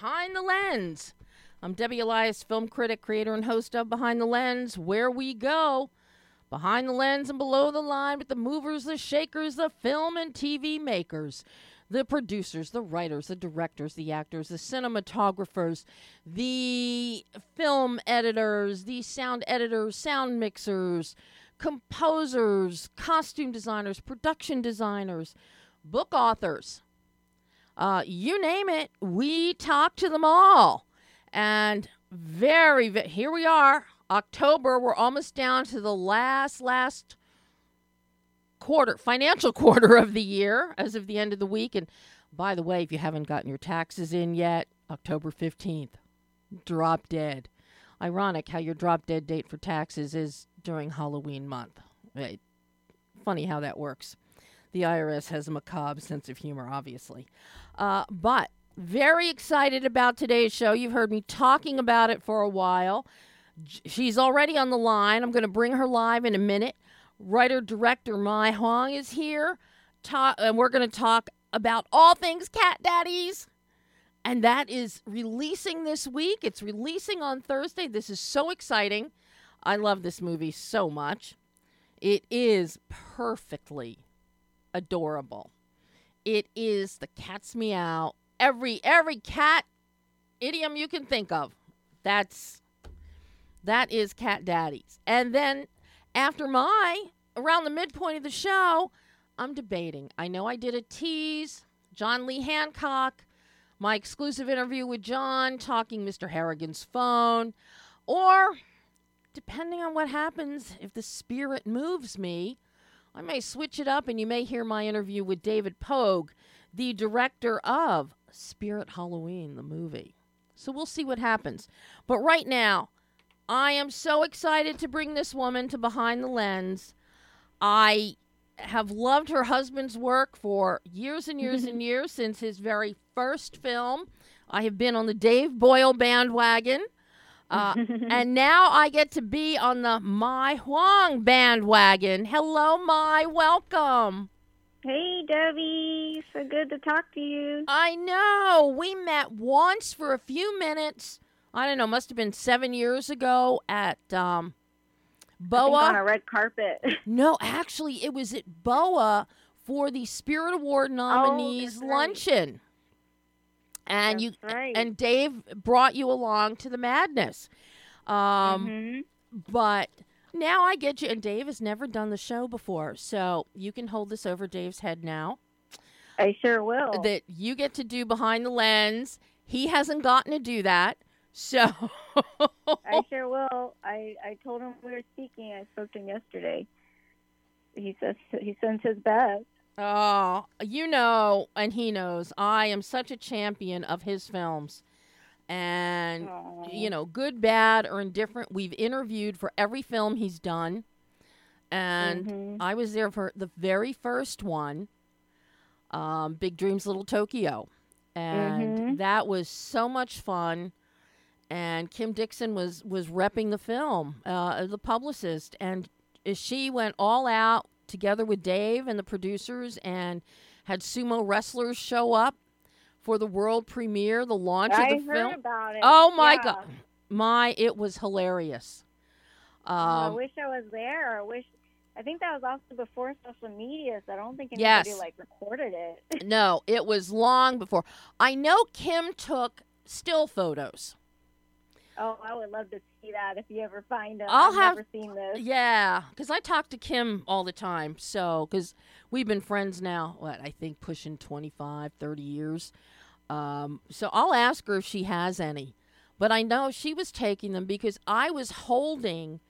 Behind the Lens. I'm Debbie Elias, film critic, creator, and host of Behind the Lens, where we go behind the lens and below the line with the movers, the shakers, the film and TV makers, the producers, the writers, the directors, the actors, the cinematographers, the film editors, the sound editors, sound mixers, composers, costume designers, production designers, book authors. Uh, you name it, we talk to them all. And very, very, here we are, October. We're almost down to the last, last quarter, financial quarter of the year as of the end of the week. And by the way, if you haven't gotten your taxes in yet, October 15th, drop dead. Ironic how your drop dead date for taxes is during Halloween month. Right. Funny how that works. The IRS has a macabre sense of humor, obviously. Uh, but very excited about today's show. You've heard me talking about it for a while. She's already on the line. I'm going to bring her live in a minute. Writer director Mai Huang is here, and we're going to talk about all things cat daddies. And that is releasing this week. It's releasing on Thursday. This is so exciting. I love this movie so much. It is perfectly adorable. It is the cat's meow. Every every cat idiom you can think of. That's that is cat daddies. And then after my around the midpoint of the show, I'm debating. I know I did a tease, John Lee Hancock, my exclusive interview with John, talking Mr. Harrigan's phone, or depending on what happens, if the spirit moves me, I may switch it up and you may hear my interview with David Poag, the director of Spirit Halloween, the movie. So we'll see what happens. But right now, I am so excited to bring this woman to Behind the Lens. I have loved her husband's work for years and years and years since his very first film. I have been on the Dave Boyle bandwagon. Uh, and now I get to be on the Mai Huang bandwagon. Hello, Mai. Welcome. Hey, Debbie. So good to talk to you. I know. We met once for a few minutes. I don't know, must have been seven years ago at um, think on a red carpet. No, actually, it was at BOA for the Spirit Award nominees Oh, that's right. And you right. and Dave brought you along to the madness. Um, Mhm. But now I get you, and Dave has never done the show before, so you can hold this over Dave's head now. I sure will. That you get to do behind the lens. He hasn't gotten to do that, so I sure will. I I told him we were speaking. I spoke to him yesterday. He says he sends his best. Oh, you know, and he knows, I am such a champion of his films. And, you know, good, bad, or indifferent, we've interviewed for every film he's done. And Mhm. I was there for the very first one, um, Big Dreams Little Tokyo. And Mhm. that was so much fun. And Kim Dixon was, was repping the film, uh, the publicist. And she went all out together with Dave and the producers and had sumo wrestlers show up for the world premiere, the launch I of the heard film. about it. Oh my Yeah. god. My it was hilarious. Oh, I Um wish I was there. I wish. I think that was also before social media, so I don't think Yes. anybody like recorded it. no, it was long before. I know Kim took still photos. Oh, I would love to see that if you ever find them. I'll I've have- never seen this. Yeah, cuz I talk to Kim all the time. So cuz we've been friends now, what, I think pushing 25, 30 years. Um so I'll ask her if she has any. But I know she was taking them because I was holding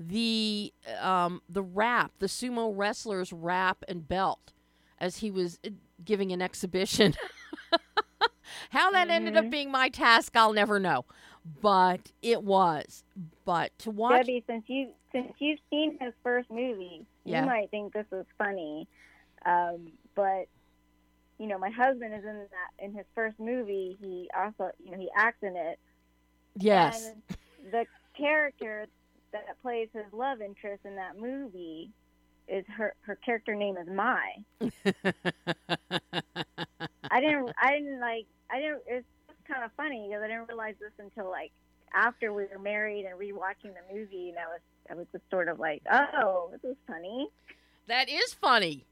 the um the wrap, the sumo wrestler's wrap and belt as he was uh, giving an exhibition. How that ended up Mhm. being my task, I'll never know. But it was. But to watch Debbie, since you since you've seen his first movie, Yeah. you might think this is funny, um, but you know, my husband is in that in his first movie. He also, you know, he acts in it. yes. And the character that plays his love interest in that movie is her her character name is Mai. I didn't I didn't like I didn't it's kind of funny because I didn't realize this until like after we were married and rewatching the movie, and I was I was just sort of like, oh, this is funny. that is funny.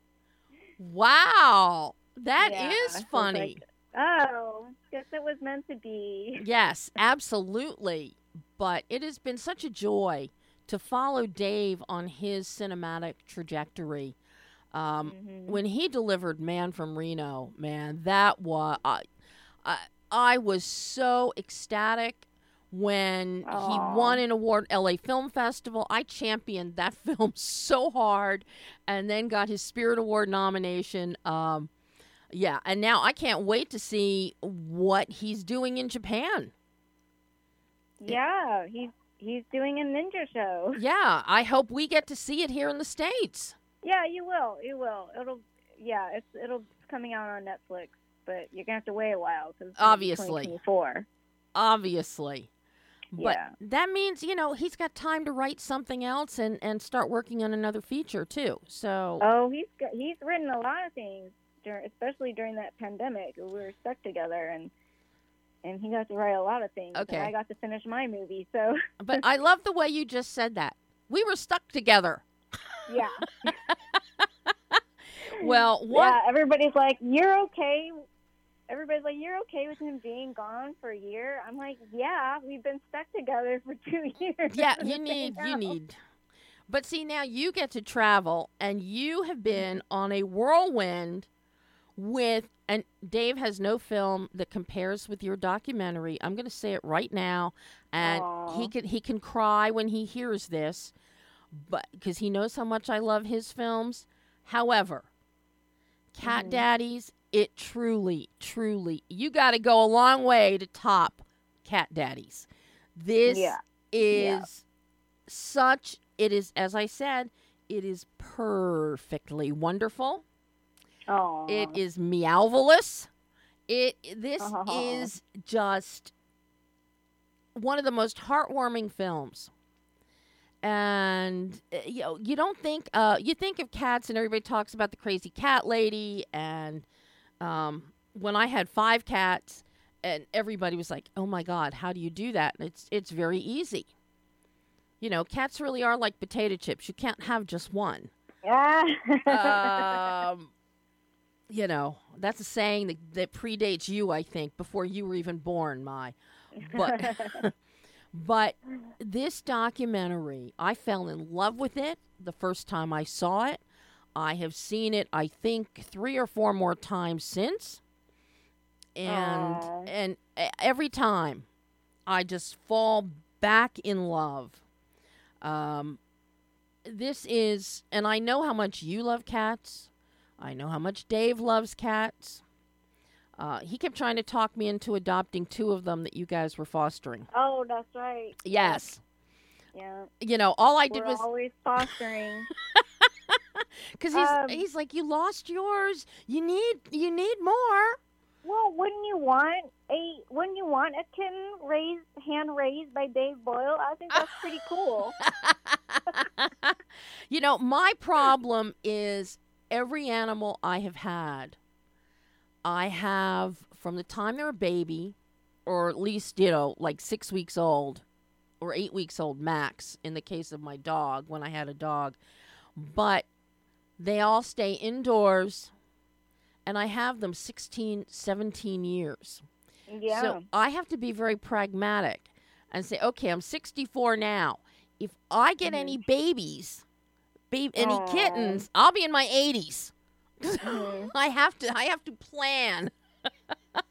Wow. that is Yeah, it's funny. like, oh, guess it was meant to be. Yes, absolutely. But it has been such a joy to follow Dave on his cinematic trajectory. Um, Mhm. When he delivered Man from Reno, man, that was I, I, I was so ecstatic when Aw. he won an award LA Film Festival. I championed that film so hard, and then got his Spirit Award nomination. Um, yeah, and now I can't wait to see what he's doing in Japan. Yeah, he's he's doing a ninja show. Yeah, I hope we get to see it here in the states. Yeah, you will. You will. It'll. Yeah, it's it'll coming out on Netflix, but you're gonna have to wait a while because Obviously. Four. Obviously. But Yeah. that means, you know, he's got time to write something else and, and start working on another feature too. So Oh, he's got, he's written a lot of things, during, especially during that pandemic. We were stuck together, and and he got to write a lot of things. and Okay. I got to finish my movie. So but I love the way you just said that. We were stuck together. yeah. Well, one Yeah, everybody's like, "You're okay." Everybody's like, "You're okay with him being gone for a year?" I'm like, "Yeah, we've been stuck together for two years." yeah, you need you need But see now you get to travel and you have been on a whirlwind with and Dave has no film that compares with your documentary. I'm going to say it right now and he can he can cry when he hears this but because he knows how much I love his films. However, Cat Mhm. Daddies, it truly, truly, you got to go a long way to top Cat Daddies. This Yeah. is Yeah. such, it is, as I said, it is perfectly wonderful. Oh, It is meowvelous. It this Aw. is just one of the most heartwarming films. And uh, you know, you don't think uh, you think of cats, and everybody talks about the crazy cat lady. And um, when I had five cats, and everybody was like, "Oh my god, how do you do that?" And it's it's very easy. You know, cats really are like potato chips. You can't have just one yeah. um, you know, that's a saying that, that predates you, I think, before you were even born, Mai. But but this documentary, I fell in love with it the first time I saw it. I have seen it, I think, three or four more times since, and Aw. and every time, I just fall back in love. Um, this is, and I know how much you love cats. I know how much Dave loves cats. Uh, he kept trying to talk me into adopting two of them that you guys were fostering. oh, that's right. Yes. Yeah. You know, all I did We're was always fostering. because he's Um, he's like, you lost yours. You need you need more. well, wouldn't you want a wouldn't you want a kitten raised hand raised by Dave Boyle? I think that's pretty cool. you know, my problem is every animal I have had, I have from the time they're a baby, or at least, you know, like six weeks old or eight weeks old max in the case of my dog when I had a dog. But they all stay indoors and I have them 16, 17 years. Yeah. So I have to be very pragmatic and say, okay, I'm 64 now. If I get Mhm. any babies, any Aw. kittens, I'll be in my 80s. Mhm. I have to. I have to plan.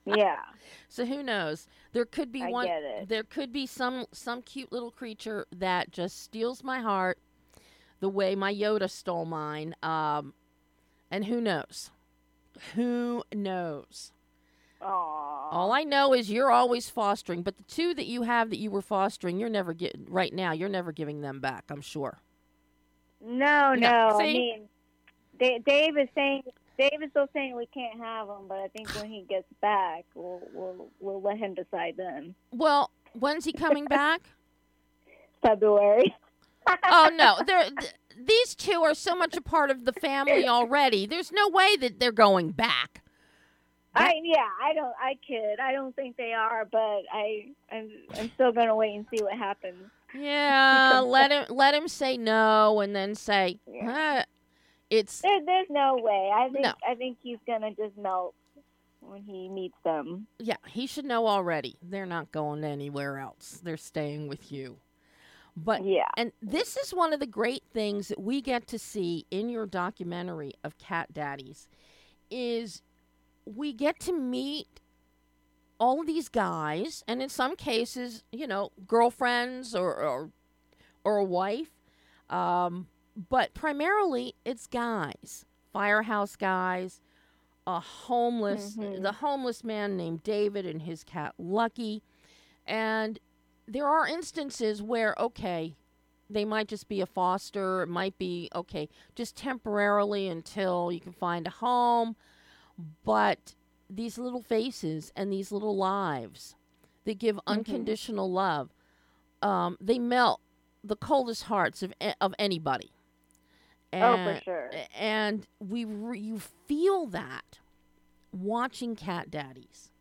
yeah. So who knows? There could be I one. get it. There could be some some cute little creature that just steals my heart, the way my Yoda stole mine. Um, and who knows? Who knows? Aw. All I know is you're always fostering, but the two that you have that you were fostering, you're never getting right now. You're never giving them back. I'm sure. No, No, no. I mean, Dave is saying Dave is still saying we can't have him, but I think when he gets back, we'll we'll we'll let him decide then. Well, when's he coming back? February. Oh no, they're th- these two are so much a part of the family already. There's no way that they're going back. I yeah, I don't. I kid. I don't think they are, but I I'm I'm still gonna wait and see what happens. Yeah, let him let him say no, and then say, Yeah. "Uh, "It's There, there's no way. I think No. I think he's gonna just melt when he meets them. yeah." He should know already. They're not going anywhere else. They're staying with you. But Yeah. And this is one of the great things that we get to see in your documentary of cat daddies is we get to meet all of these guys and in some cases, you know, girlfriends or or, or a wife. Um, but primarily it's guys, firehouse guys, a homeless Mhm. the homeless man named David and his cat Lucky. And there are instances where okay they might just be a foster it might be okay just temporarily until you can find a home. But these little faces and these little lives that give unconditional love um, they melt the coldest hearts of, of anybody. Oh, for and, sure. and we re- you feel that watching cat daddies.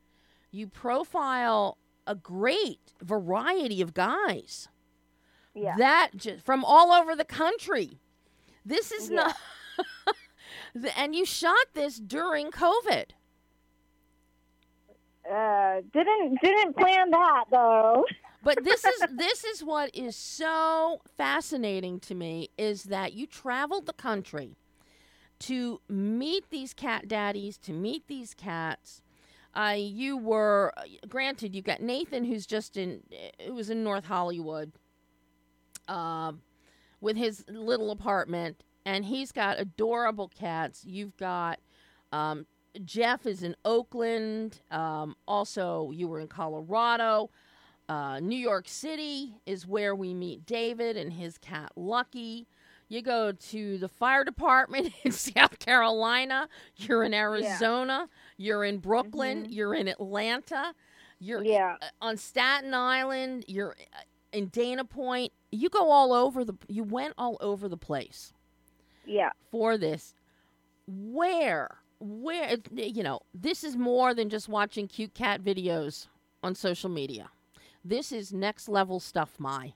You profile a great variety of guys Yeah. that just from all over the country this is Yeah. not The- and you shot this during covid Uh, didn't didn't plan that though. But this is this is what is so fascinating to me is that you traveled the country to meet these cat daddies, to meet these cats. Uh, you were granted You've got Nathan who's just in who was in North Hollywood um, with his little apartment and he's got adorable cats. You've got um, Jeff is in Oakland. Um, also, you were in Colorado. Uh, New York City is where we meet David and his cat Lucky. You go to the fire department in South Carolina. You're in Arizona. You're in Brooklyn. Mhm. You're in Atlanta. You're Yeah. uh, on Staten Island. You're uh, in Dana Point. You go all over the. You went all over the place Yeah. for this. Where, where, you know, this is more than just watching cute cat videos on social media. This is next level stuff, Mai.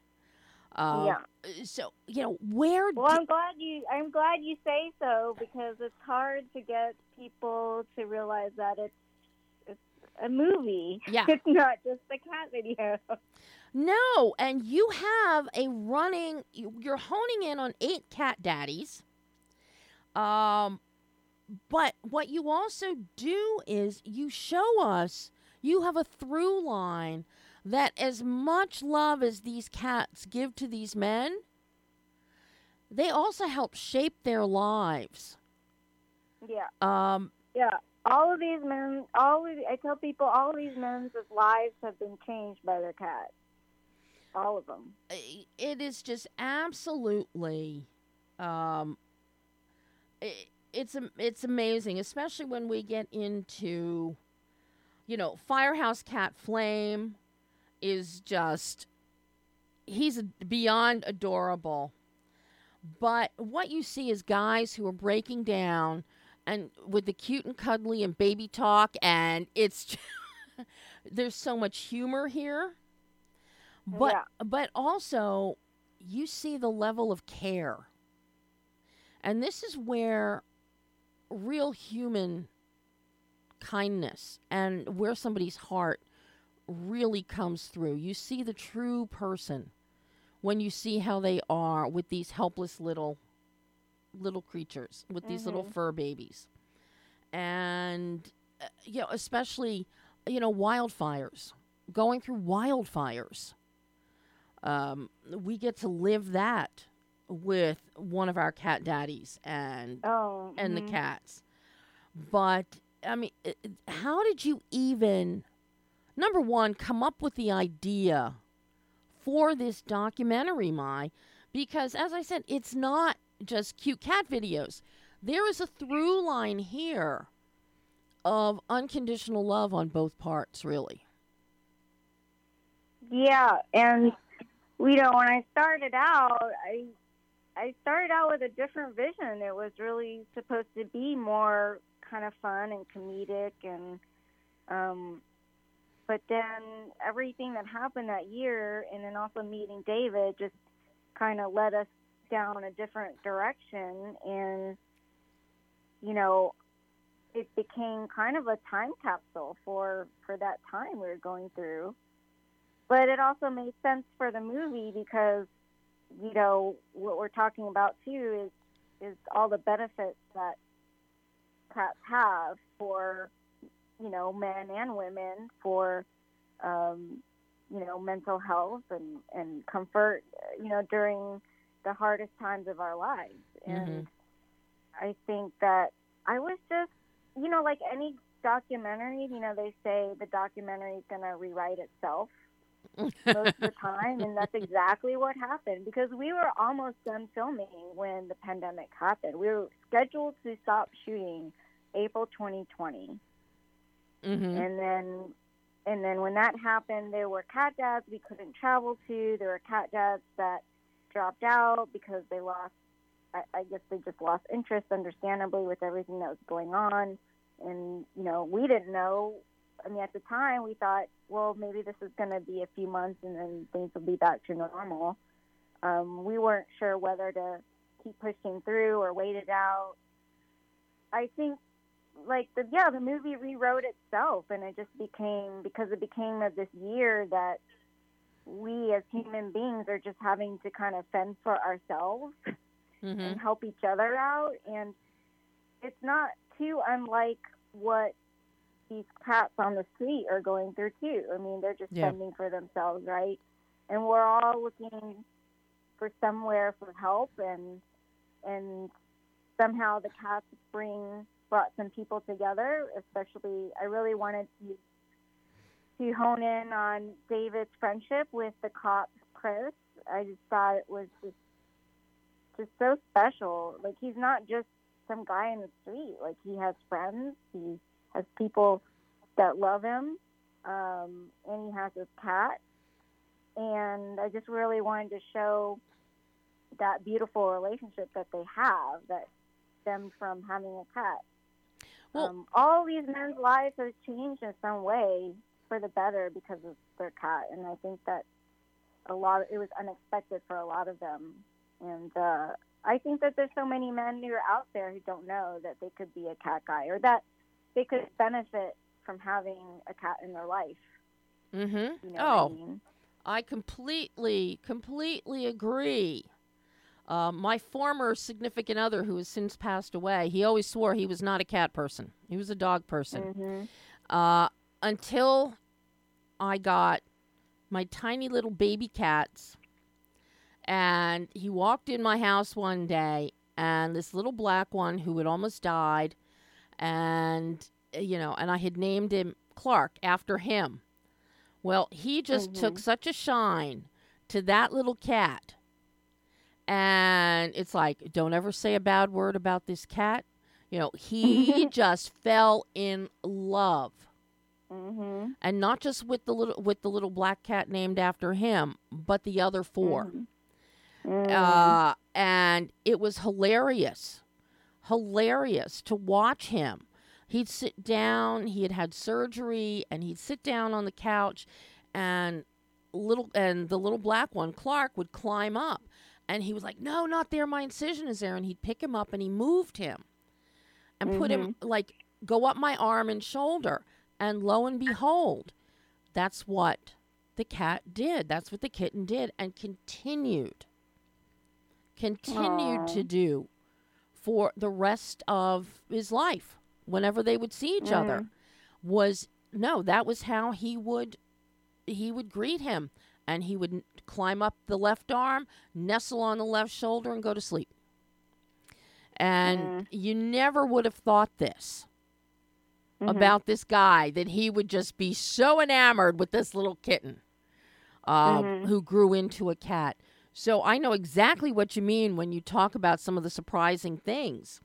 Uh, yeah. So you know where? Well, I'm glad you. I'm glad you say so because it's hard to get people to realize that it's it's a movie. Yeah. It's not just a cat video. no, and you have a running. You're honing in on eight cat daddies. Um, but what you also do is you show us you have a through line that as much love as these cats give to these men, they also help shape their lives. Yeah. Um, Yeah. All of these men. All of, I tell people, all of these men's lives have been changed by their cat. All of them. it is just absolutely um i it's it's amazing especially when we get into you know firehouse cat flame is just he's beyond adorable. But what you see is guys who are breaking down and with the cute and cuddly and baby talk and it's there's so much humor here. But Yeah. but also you see the level of care. And this is where real human kindness and where somebody's heart really comes through you see the true person when you see how they are with these helpless little little creatures with these little Mhm. fur babies and uh, you know especially you know wildfires going through wildfires um, we get to live that with one of our cat daddies and Oh. and mhm. the cats. But I mean, how did you even number one come up with the idea for this documentary, Mai? Because as I said, it's not just cute cat videos. There is a through line here of unconditional love on both parts, really. Yeah, and you know, when I started out, I I started out with a different vision. It was really supposed to be more kind of fun and comedic and um but then everything that happened that year and then also meeting David just kind of led us down a different direction. And you know it became kind of a time capsule for for that time we were going through. But it also made sense for the movie because you know what we're talking about too is is all the benefits that cats have for you know men and women for um, you know mental health and and comfort you know during the hardest times of our lives and Mm-hmm. I think that I was just you know like any documentary you know they say the documentary is going to rewrite itself most of the time, and that's exactly what happened because we were almost done filming when the pandemic happened. We were scheduled to stop shooting April 2020, hmm and then and then when that happened, there were cat dads we couldn't travel to. There were cat dads that dropped out because they lost. I, I guess they just lost interest, understandably, with everything that was going on. And you know, we didn't know I mean, at the time, we thought, well, maybe this is going to be a few months and then things will be back to normal. Um, we weren't sure whether to keep pushing through or wait it out. I think, like, the, yeah, the movie rewrote itself, and it just became, because it became of this year that we as human beings are just having to kind of fend for ourselves hmm and help each other out. And it's not too unlike what these cats on the street are going through too. I mean, they're just Yeah. fending for themselves, right? And we're all looking for somewhere for help, and and somehow the cats bring brought some people together. Especially, I really wanted to to hone in on David's friendship with the cop Chris. I just thought it was just just so special. Like he's not just some guy in the street. Like he has friends. He has people that love him, um, and he has his cat. And I just really wanted to show that beautiful relationship that they have that stemmed from having a cat. Well- um, all these men's lives have changed in some way for the better because of their cat, and I think that a lot. It was unexpected for a lot of them, and uh, I think that there's so many men who are out there who don't know that they could be a cat guy or that they could benefit from having a cat in their life. Mm-hmm. You know oh, I mean? I completely, completely agree. Uh, my former significant other, who has since passed away, he always swore he was not a cat person. He was a dog person. hmm Uh, until I got my tiny little baby cats. And he walked in my house one day, and this little black one who had almost died, and, uh, you know, and I had named him Clark after him. Well, he just took Mhm. such a shine to that little cat. And it's like, don't ever say a bad word about this cat. You know, he just fell in love hmm and not just with the little with the little black cat named after him, but the other 4 Mm. Uh, and it was hilarious, hilarious to watch him. He'd sit down. He had had surgery, and he'd sit down on the couch, and little and the little black one, Clark, would climb up, and he was like, "No, not there. My incision is there." And he'd pick him up, and he moved him, and put him mm-hmm. like go up my arm and shoulder, and lo and behold, that's what the cat did. That's what the kitten did, and continued, continued Aw. to do for the rest of his life. Whenever they would see each other, mm. was no, that was how he would he would greet him, and he would climb up the left arm, nestle on the left shoulder, and go to sleep. And Mm. you never would have thought this Mhm. about this guy that he would just be so enamored with this little kitten uh, Mhm. who grew into a cat. So I know exactly what you mean when you talk about some of the surprising things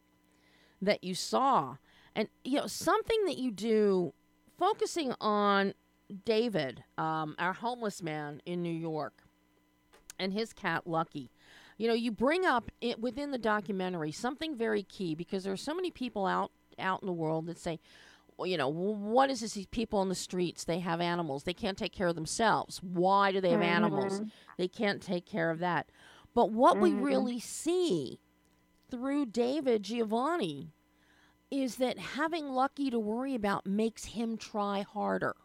that you saw. And, you know, something that you do focusing on David, um, our homeless man in New York. and his cat Lucky. You know, you bring up it within the documentary something very key because there are so many people out out in the world that say, well, you know, what is this? These people on the streets, they have animals. They can't take care of themselves. Why do they have animals? Mhm. They can't take care of that. But what we Mhm. really see through David Giovanni is that having Lucky to worry about makes him try harder.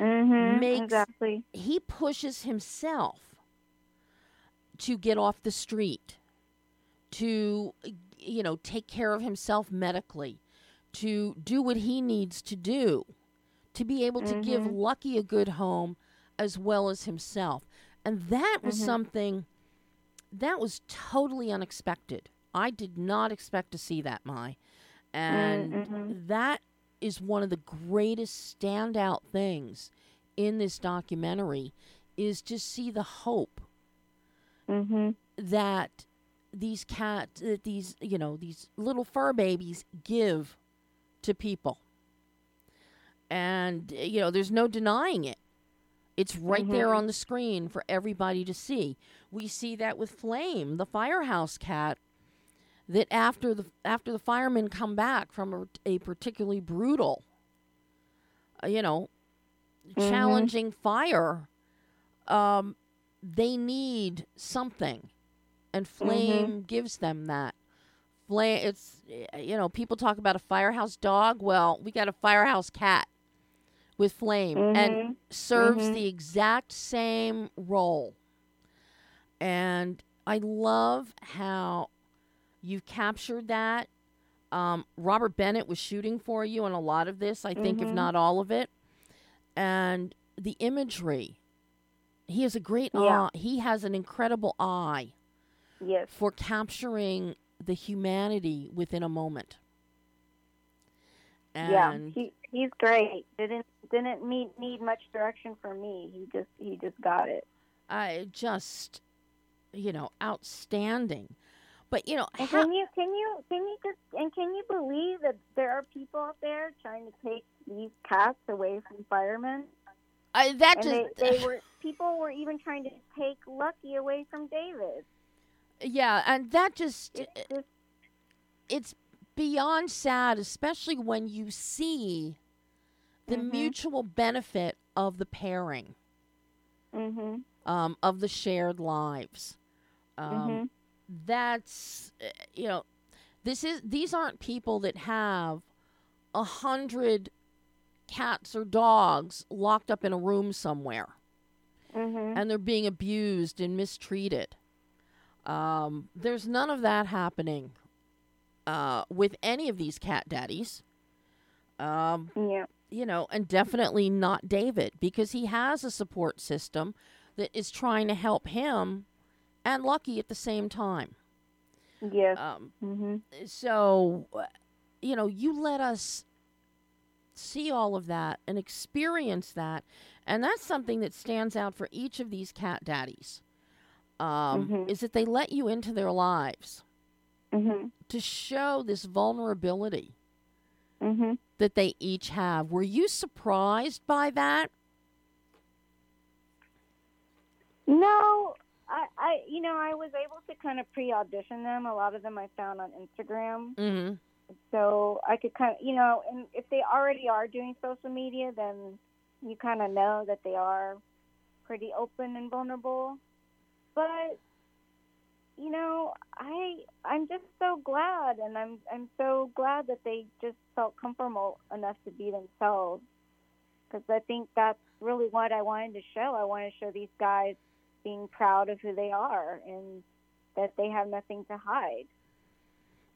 Mhm. Makes- Exactly. He pushes himself to get off the street, to, you know, take care of himself medically, to do what he needs to do, to be able to give Mhm. Lucky a good home as well as himself. And that was Mhm. something that was totally unexpected. I did not expect to see that, Mai. And mhm. that is one of the greatest standout things in this documentary is to see the hope Mhm. that these cats that these you know these little fur babies give to people and you know there's no denying it it's right there Mhm. on the screen for everybody to see we see that with flame the firehouse cat that after the after the firemen come back from a, a particularly brutal uh, you know Mhm. challenging fire um they need something and flame gives them that flame it's you know people talk about a firehouse dog well we got a firehouse cat with flame and Mhm. serves Mhm. the exact same role and i love how you've captured that um, robert bennett was shooting for you on a lot of this i think if Mhm. not all of it and the imagery he has a great Yeah. eye he has an incredible eye Yes. for capturing the humanity within a moment yeah. He he's great. Didn't didn't need need much direction from me. He just he just got it. I just you know outstanding but you know And how, can you can you can you just and can you believe that there are people out there trying to take these cats away from firemen? I, that And just they, they were people were even trying to take Lucky away from David. yeah and that just It's just it's beyond sad especially when you see the Mhm. mutual benefit of the pairing mhm um, of the shared lives um, mhm that's uh, you know this is these aren't people that have a hundred cats or dogs locked up in a room somewhere. Mhm and they're being abused and mistreated. Um, there's none of that happening uh, with any of these cat daddies. Um, yeah. you know and definitely not david because he has a support system that is trying to help him and lucky at the same time. Yes. Um, mhm so uh, you know you let us see all of that and experience that and that's something that stands out for each of these cat daddies. Um, Mhm. is that they let you into their lives mhm to show this vulnerability mhm that they each have. Were you surprised by that? No, I, I, you know, I was able to kind of pre-audition them. A lot of them I found on Instagram, mm-hmm. so I could kind of, you know, and if they already are doing social media, then you kind of know that they are pretty open and vulnerable. But you know, I, I'm just so glad, and I'm, I'm so glad that they just felt comfortable enough to be themselves. Because I think that's really what I wanted to show. I want to show these guys being proud of who they are and that they have nothing to hide.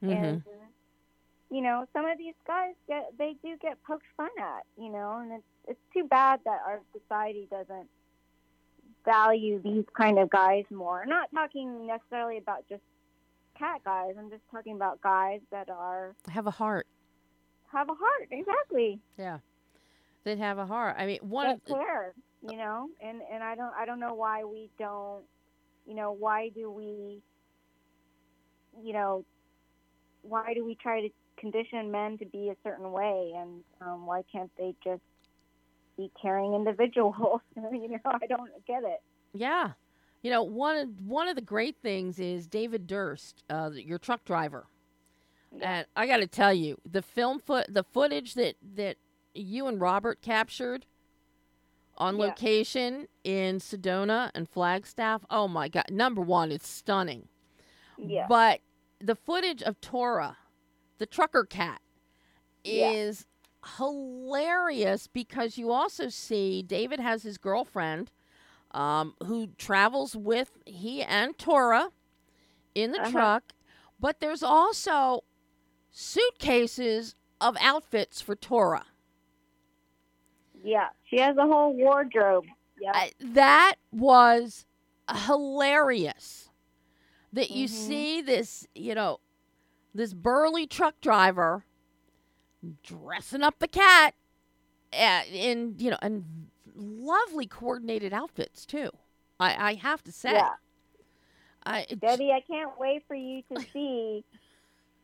Mm-hmm. And you know, some of these guys get they do get poked fun at, you know, and it's it's too bad that our society doesn't value these kind of guys more. I'm not talking necessarily about just cat guys. I'm just talking about guys that are have a heart have a heart. Exactly. yeah that have a heart i mean one that of care, you know, and and I don't I don't know why we don't, you know, why do we, you know, why do we try to condition men to be a certain way, and um, why can't they just be caring individuals? you know, I don't get it. Yeah. You know, one of one of the great things is David Durst, uh, your truck driver. Yeah. And I got to tell you, the film foot, the footage that that you and Robert captured on Yeah. location in Sedona and Flagstaff. Oh my God! Number one, it's stunning. Yeah. But the footage of Tora, the trucker cat, Yeah. is hilarious because you also see David has his girlfriend um, who travels with he and Tora in the Uh-huh. truck, but there's also suitcases of outfits for Tora. Yeah. She has a whole wardrobe. Yeah. That was hilarious. That you Mhm. see this, you know, this burly truck driver dressing up the cat in, you know, and lovely coordinated outfits too. I, I have to say, yeah. I, Debbie, I can't wait for you to see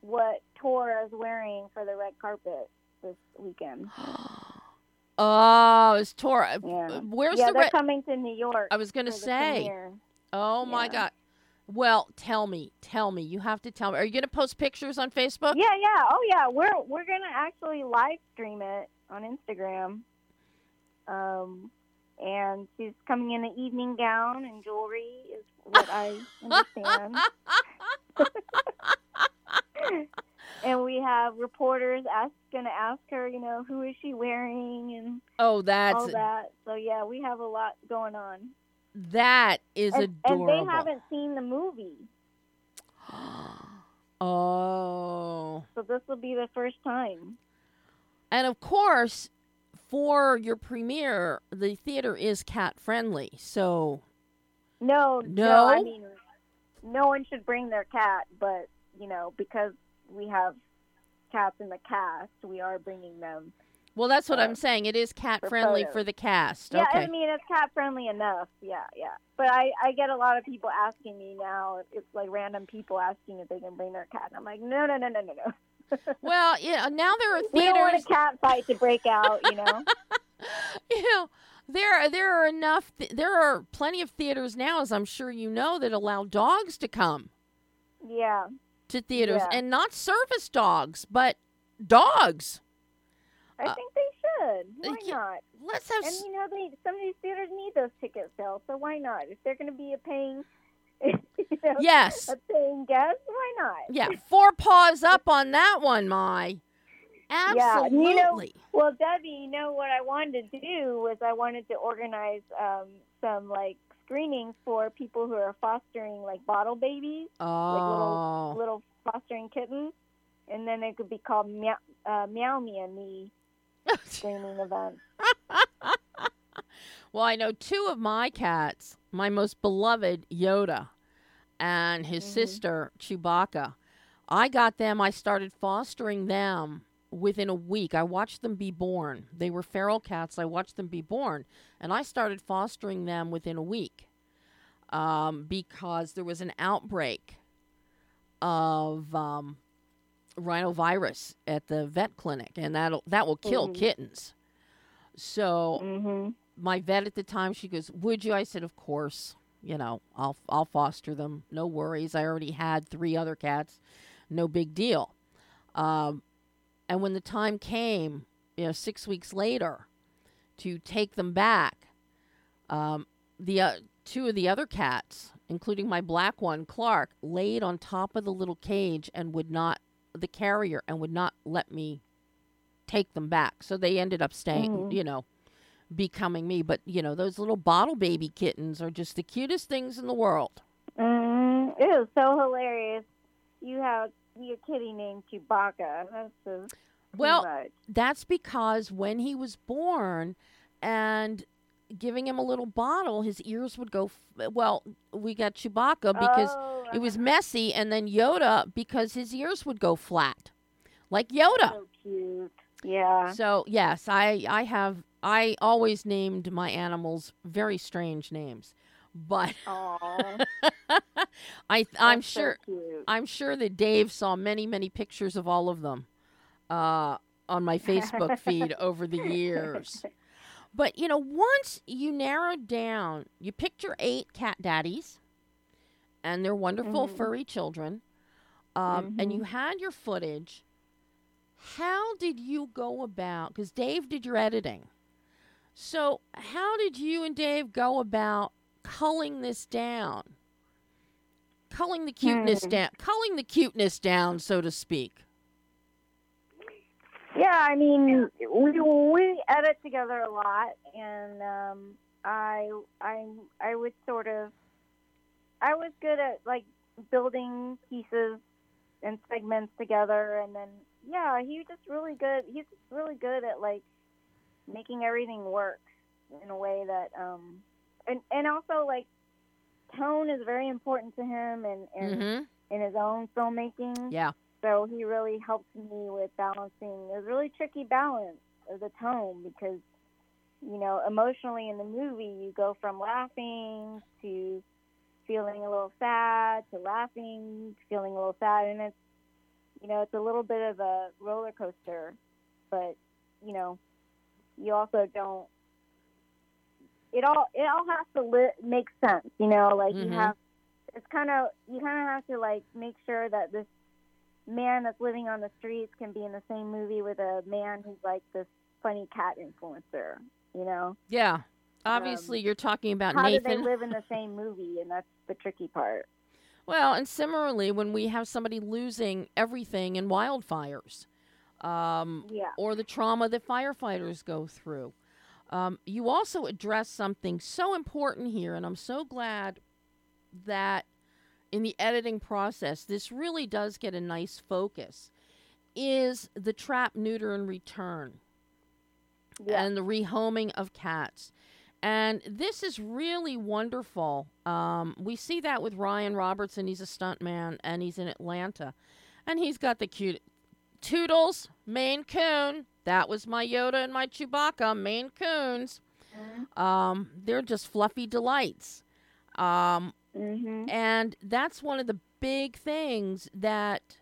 what Tora's wearing for the red carpet this weekend. oh, it's Tora. Yeah. Where's yeah, the they're red? coming to New York. I was gonna say. premiere. Oh my god. Well, tell me, tell me. You have to tell me. Are you gonna post pictures on Facebook? Yeah, yeah. Oh, yeah. We're we're gonna actually live stream it on Instagram. Um, and she's coming in an evening gown and jewelry, is what I understand. and we have reporters ask gonna ask her, you know, who is she wearing and Oh, that's all that. So yeah, we have a lot going on. that is And, and they haven't seen the movie, oh, so this will be the first time. and of course, for your premiere, the theater is cat friendly. So No, No? I mean, no one should bring their cat, but you know, because we have cats in the cast, we are bringing them. well, that's what Uh, I'm saying. It is cat for friendly photos. for the cast. Yeah, okay. I mean, it's cat friendly enough. Yeah, yeah. But I, I get a lot of people asking me now. It's like random people asking if they can bring their cat, and I'm like, no, no, no, no, no, no. well, yeah. Now there are theaters. We don't want a cat fight to break out, you know. you know there there are enough th- there are plenty of theaters now as i'm sure you know that allow dogs to come yeah, to theaters Yeah. and not service dogs but dogs I Uh, think they should. Why yeah, not? let's have And you know, they some of these theaters need those ticket sales, so why not? If they're going to be a paying, you know, yes a paying guest, why not? yeah four paws up on that one Mai Yeah, absolutely you know- Well, Debbie, you know what I wanted to do was I wanted to organize um, some like screenings for people who are fostering like bottle babies, oh little little fostering kittens, and then it could be called Meow, uh, Meow Me and Me screening event. well i know two of my cats my most beloved yoda and his Mhm. sister chewbacca i got them i started fostering them within a week i watched them be born. They were feral cats. I watched them be born and i started fostering them within a week um, because there was an outbreak of um, rhinovirus at the vet clinic and that'll that will kill Mhm. kittens. So hmm my vet at the time she goes would you? I said of course. You know i'll i'll foster them. No worries. I already had three other cats. No big deal. Um, and when the time came you know six weeks later to take them back um, the uh, two of the other cats including my black one clark laid on top of the little cage and would not the carrier and would not let me take them back so they ended up staying Mhm. you know becoming me. But you know, those little bottle baby kittens are just the cutest things in the world. Mm, it was so hilarious. You have your kitty named Chewbacca. That's too Well, much. that's because when he was born and giving him a little bottle, his ears would go. F- well, we got Chewbacca because oh, it was messy, and then Yoda because his ears would go flat, like Yoda. so cute. Yeah. So yes, I I have I always named my animals very strange names, but I so sure. I'm sure that Dave saw many, many pictures of all of them uh, on my Facebook feed over the years. But you know, once you narrowed down, you picked your eight cat daddies, and their wonderful Mhm. furry children, um, and Mhm. you had your footage. How did you go about? Because Dave did your editing. So how did you and Dave go about culling this down? Culling the cuteness Hmm. down, culling the cuteness down, so to speak. Yeah, I mean, we we edit together a lot, and um, I I I was sort of I was good at like building pieces and segments together, and then yeah, he was just really good. He's really good at like making everything work in a way that um and and also like tone is very important to him and and Mm-hmm. in his own filmmaking. Yeah. So he really helped me with balancing. It was a really tricky balance of the tone because, you know, emotionally in the movie, you go from laughing to feeling a little sad to laughing, to feeling a little sad, and it's, you know, it's a little bit of a roller coaster, but you know, you also don't. It all it all has to li- make sense, you know. Like Mhm. you have, it's kind of you kind of have to like make sure that this man that's living on the streets can be in the same movie with a man who's like this funny cat influencer. You know, Yeah. Obviously, you're talking about how do they live in the same movie? And that's the tricky part. Well, and similarly, when we have somebody losing everything in wildfires, um, Yeah. or the trauma that firefighters go through, um, you also address something so important here, and I'm so glad that in the editing process, this really does get a nice focus. Is the trap, neuter, and return Yeah. and the rehoming of cats. And this is really wonderful. Um, we see that with Ryan Robertson. He's a stuntman and he's in Atlanta. And he's got the cute Toodles, Maine Coon. That was my Yoda and my Chewbacca, Maine Coons. Um, they're just fluffy delights. Um, hmm and that's one of the big things that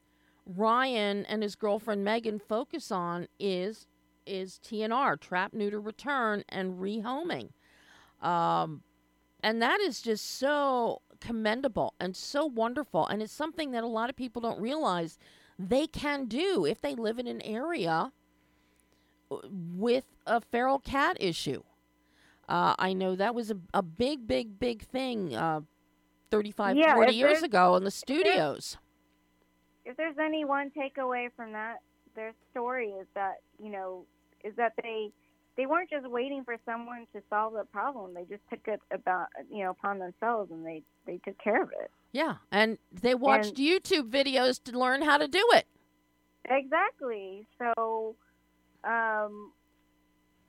Ryan and his girlfriend Megan focus on is is TNR, trap, neuter, return, and rehoming. Um, and that is just so commendable and so wonderful. And it's something that a lot of people don't realize they can do if they live in an area with a feral cat issue. Uh, I know that was a, a big, big, big thing uh, 35, Yeah, 40 years ago in the studios. If there's any one takeaway from that, their story is that you know is that they they weren't just waiting for someone to solve the problem. They just took it about you know upon themselves and they they took care of it. Yeah, and they watched YouTube videos to learn how to do it. Exactly. So, um,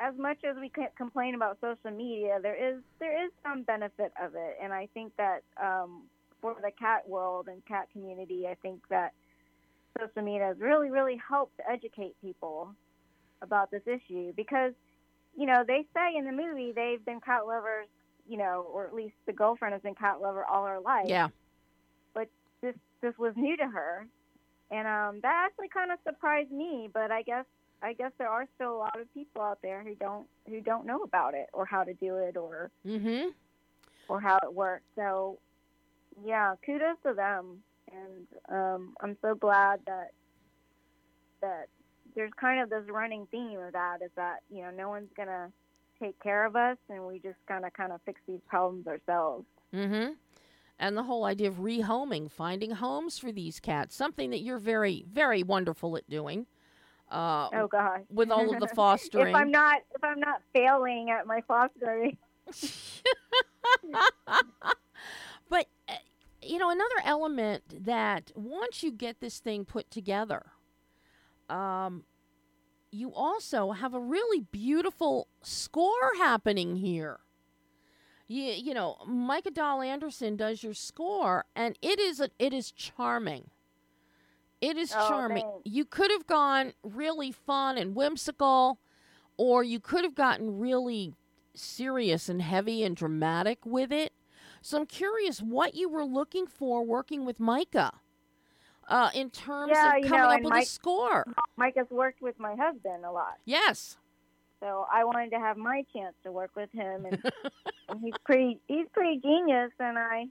as much as we can't complain about social media, there is there is some benefit of it, and I think that um, for the cat world and cat community, I think that social media has really really helped educate people about this issue because you know they say in the movie they've been cat lovers, you know, or at least the girlfriend has been cat lover all her life Yeah. But this this was new to her, and um, that actually kind of surprised me. But I guess I guess there are still a lot of people out there who don't who don't know about it or how to do it or Mm-hmm. or how it works. So yeah, kudos to them, and um, I'm so glad that that there's kind of this running theme of that is that you know no one's gonna take care of us, and we just kind of kind of fix these problems ourselves. Mm-hmm. And the whole idea of rehoming, finding homes for these cats, something that you're very, very wonderful at doing. Uh, Oh gosh. with all of the fostering. if I'm not if I'm not failing at my fostering. but uh, you know another element that once you get this thing put together um you also have a really beautiful score happening here you, you know micah dahl anderson does your score and it is a, it is charming it is Oh, charming thanks. you could have gone really fun and whimsical or you could have gotten really serious and heavy and dramatic with it. So I'm curious what you were looking for working with Micah uh, in terms Yeah, of coming know, up with a score. Mike has worked with my husband a lot. Yes. So I wanted to have my chance to work with him, and, and he's pretty he's pretty genius, and I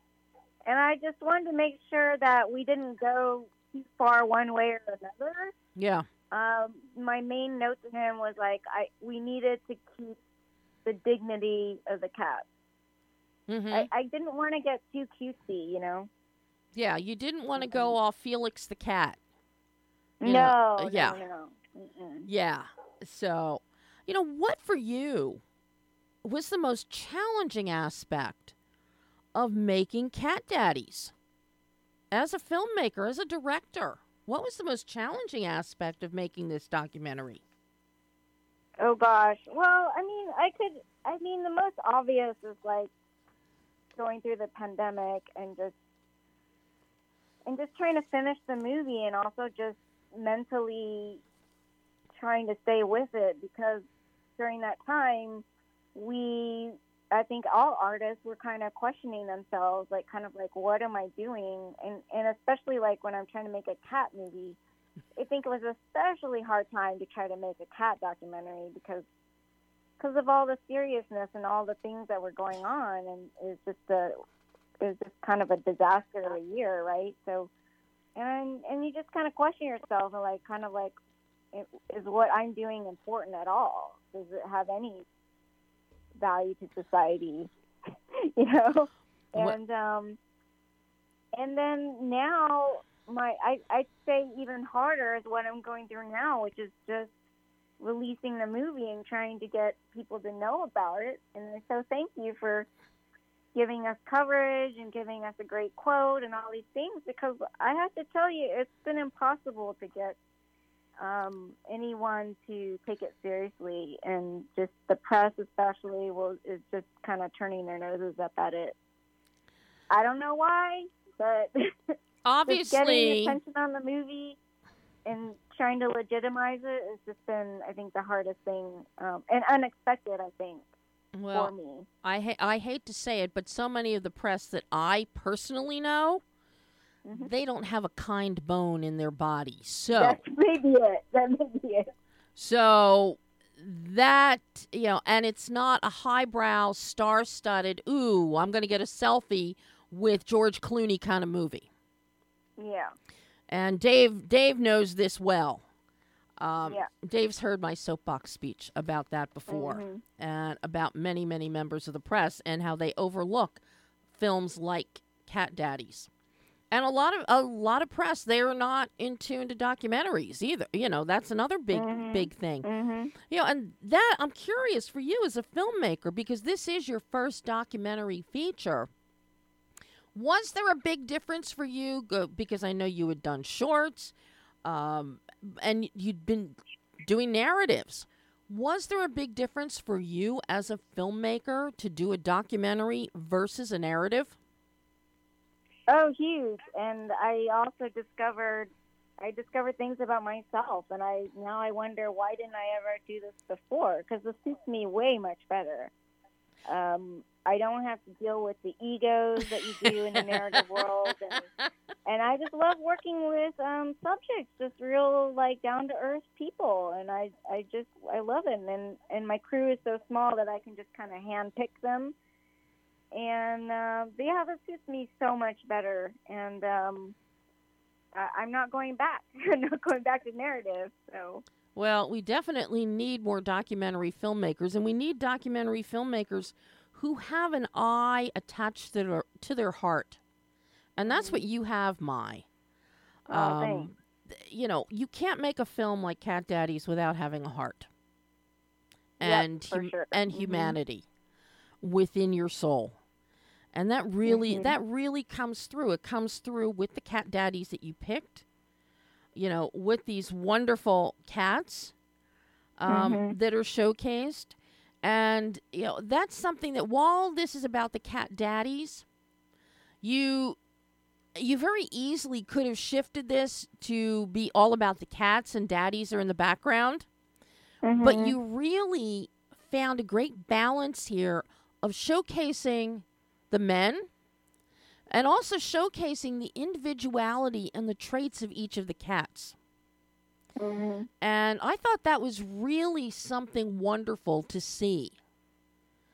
and I just wanted to make sure that we didn't go too far one way or another. Yeah. Um, my main note to him was like, I we needed to keep the dignity of the cat. hmm I, I didn't want to get too cutesy, you know. yeah, you didn't want to go off Felix the cat. You no, know, uh, yeah. no, no. Yeah. So, you know, what for you was the most challenging aspect of making Cat Daddies? As a filmmaker, as a director, what was the most challenging aspect of making this documentary? Oh gosh. Well, I mean, I could. I mean, the most obvious is like going through the pandemic and just and just trying to finish the movie, and also just mentally trying to stay with it because during that time, we. I think all artists were kind of questioning themselves, like kind of like, what am I doing? And and especially like when I'm trying to make a cat movie, I think it was especially hard time to try to make a cat documentary because because of all the seriousness and all the things that were going on, and it's just a it was just kind of a disaster of a year, right? So, and and you just kind of question yourself and like kind of like, is what I'm doing important at all? Does it have any value to society? you know, What- and um, and then now my I I'd say even harder is what I'm going through now, which is just releasing the movie and trying to get people to know about it. And so thank you for giving us coverage and giving us a great quote and all these things because I have to tell you it's been impossible to get um, anyone to take it seriously and just the press especially will is just kind of turning their noses up at it. I don't know why, but obviously, getting attention on the movie and trying to legitimize it has just been, I think, the hardest thing um, and unexpected. I think for well, me. I ha- I hate to say it, but so many of the press that I personally know, Mhm. they don't have a kind bone in their body. So, That's maybe it. That may be it. So that you know, and it's not a highbrow, star-studded. Ooh, I'm going to get a selfie with George Clooney kind of movie. Yeah. And Dave, Dave knows this well. Um, Yeah. Dave's heard my soapbox speech about that before, Mhm. and about many, many members of the press and how they overlook films like Cat Daddies. And a lot of a lot of press, they're not in tune to documentaries either. You know, that's another big, Mhm. big thing. Mhm. You know, and that I'm curious for you as a filmmaker because this is your first documentary feature. Was there a big difference for you? Go- Because I know you had done shorts, um, and you'd been doing narratives. Was there a big difference for you as a filmmaker to do a documentary versus a narrative? Oh, huge! And I also discovered, I discovered things about myself, and I now I wonder why didn't I ever do this before? Because this suits me way much better. Um, I don't have to deal with the egos that you do in the narrative world, and and I just love working with um, subjects, just real like down to earth people, and I I just I love it, and and my crew is so small that I can just kind of hand pick them, and uh, but yeah, this suits me so much better, and um, I, I'm not going back, I'm not going back to narrative, so Well, we definitely need more documentary filmmakers, and we need documentary filmmakers who have an eye attached to their, to their heart. And that's what you have, Mai. oh, th- you know, you can't make a film like Cat Daddies without having a heart and for hum- sure. and Mhm. humanity within your soul. And that really Mhm. that really comes through. It comes through with the cat daddies that you picked. You know, with these wonderful cats um, Mhm. that are showcased. And you know, that's something that while this is about the cat daddies, you you very easily could have shifted this to be all about the cats and daddies are in the background. But Mhm. you really found a great balance here of showcasing the men and also showcasing the individuality and the traits of each of the cats. Mhm. And I thought that was really something wonderful to see.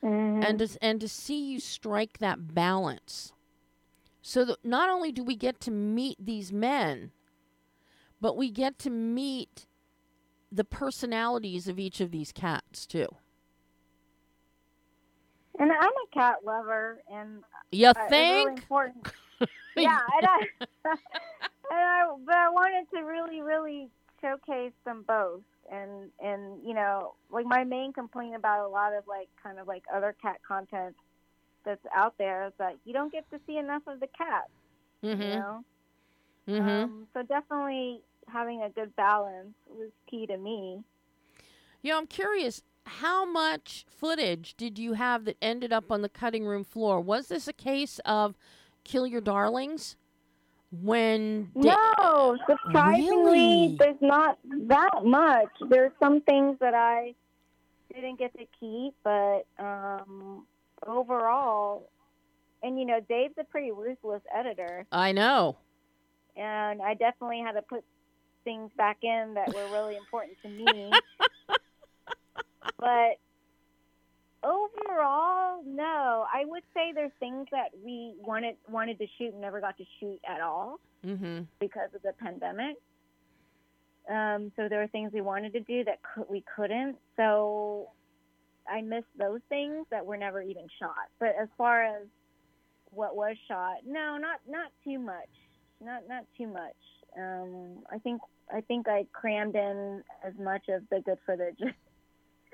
Mhm. and to, and to see you strike that balance so that not only do we get to meet these men but we get to meet the personalities of each of these cats too and I'm a cat lover, and you uh, it's really think important. yeah, and I, and I, but I wanted to really, really showcase them both, and and you know, like my main complaint about a lot of like kind of like other cat content that's out there is that you don't get to see enough of the cats, you mm-hmm, know. mm-hmm. Um, so definitely having a good balance was key to me. you know i'm curious how much footage did you have that ended up on the cutting room floor was this a case of kill your darlings when da- No, surprisingly, Really? there's not that much. There's some things that I didn't get to keep, but um, overall, and you know, Dave's a pretty ruthless editor, i know and I definitely had to put things back in that were really important to me. but overall, no. I would say there's things that we wanted wanted to shoot and never got to shoot at all mm-hmm. because of the pandemic. Um, so there were things we wanted to do that cou- we couldn't. So I missed those things that were never even shot. But as far as what was shot, no, not not too much. Not not too much. Um, I think I think I crammed in as much of the good footage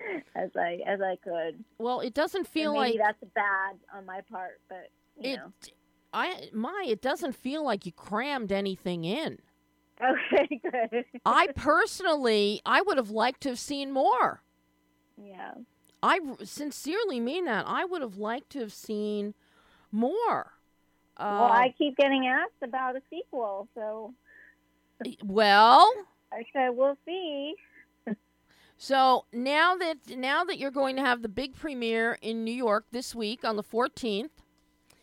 as I as I could. well it doesn't feel maybe like that's bad on my part, but you it know. i my it doesn't feel like you crammed anything in Okay, good. i personally i would have liked to have seen more yeah. I sincerely mean that i would have liked to have seen more Well, Uh, I keep getting asked about a sequel, so well I said we'll see. So now that now that you're going to have the big premiere in new york this week on the 14th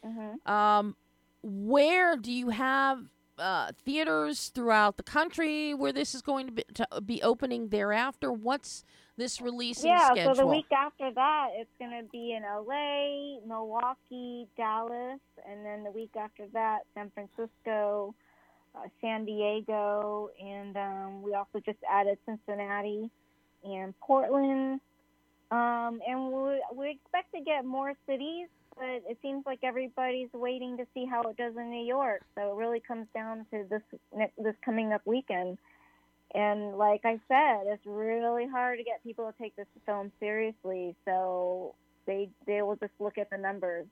hmm um, where do you have uh, theaters throughout the country where this is going to be, to be opening thereafter? What's this release Yeah, schedule? so the week after that, it's going to be in LA, Milwaukee, Dallas, and then the week after that, San Francisco, uh, San Diego, and um, we also just added Cincinnati and Portland. Um, and we, we expect to get more cities, but it seems like everybody's waiting to see how it does in New York. So it really comes down to this this coming up weekend. And like I said, it's really hard to get people to take this film seriously. So they they will just look at the numbers.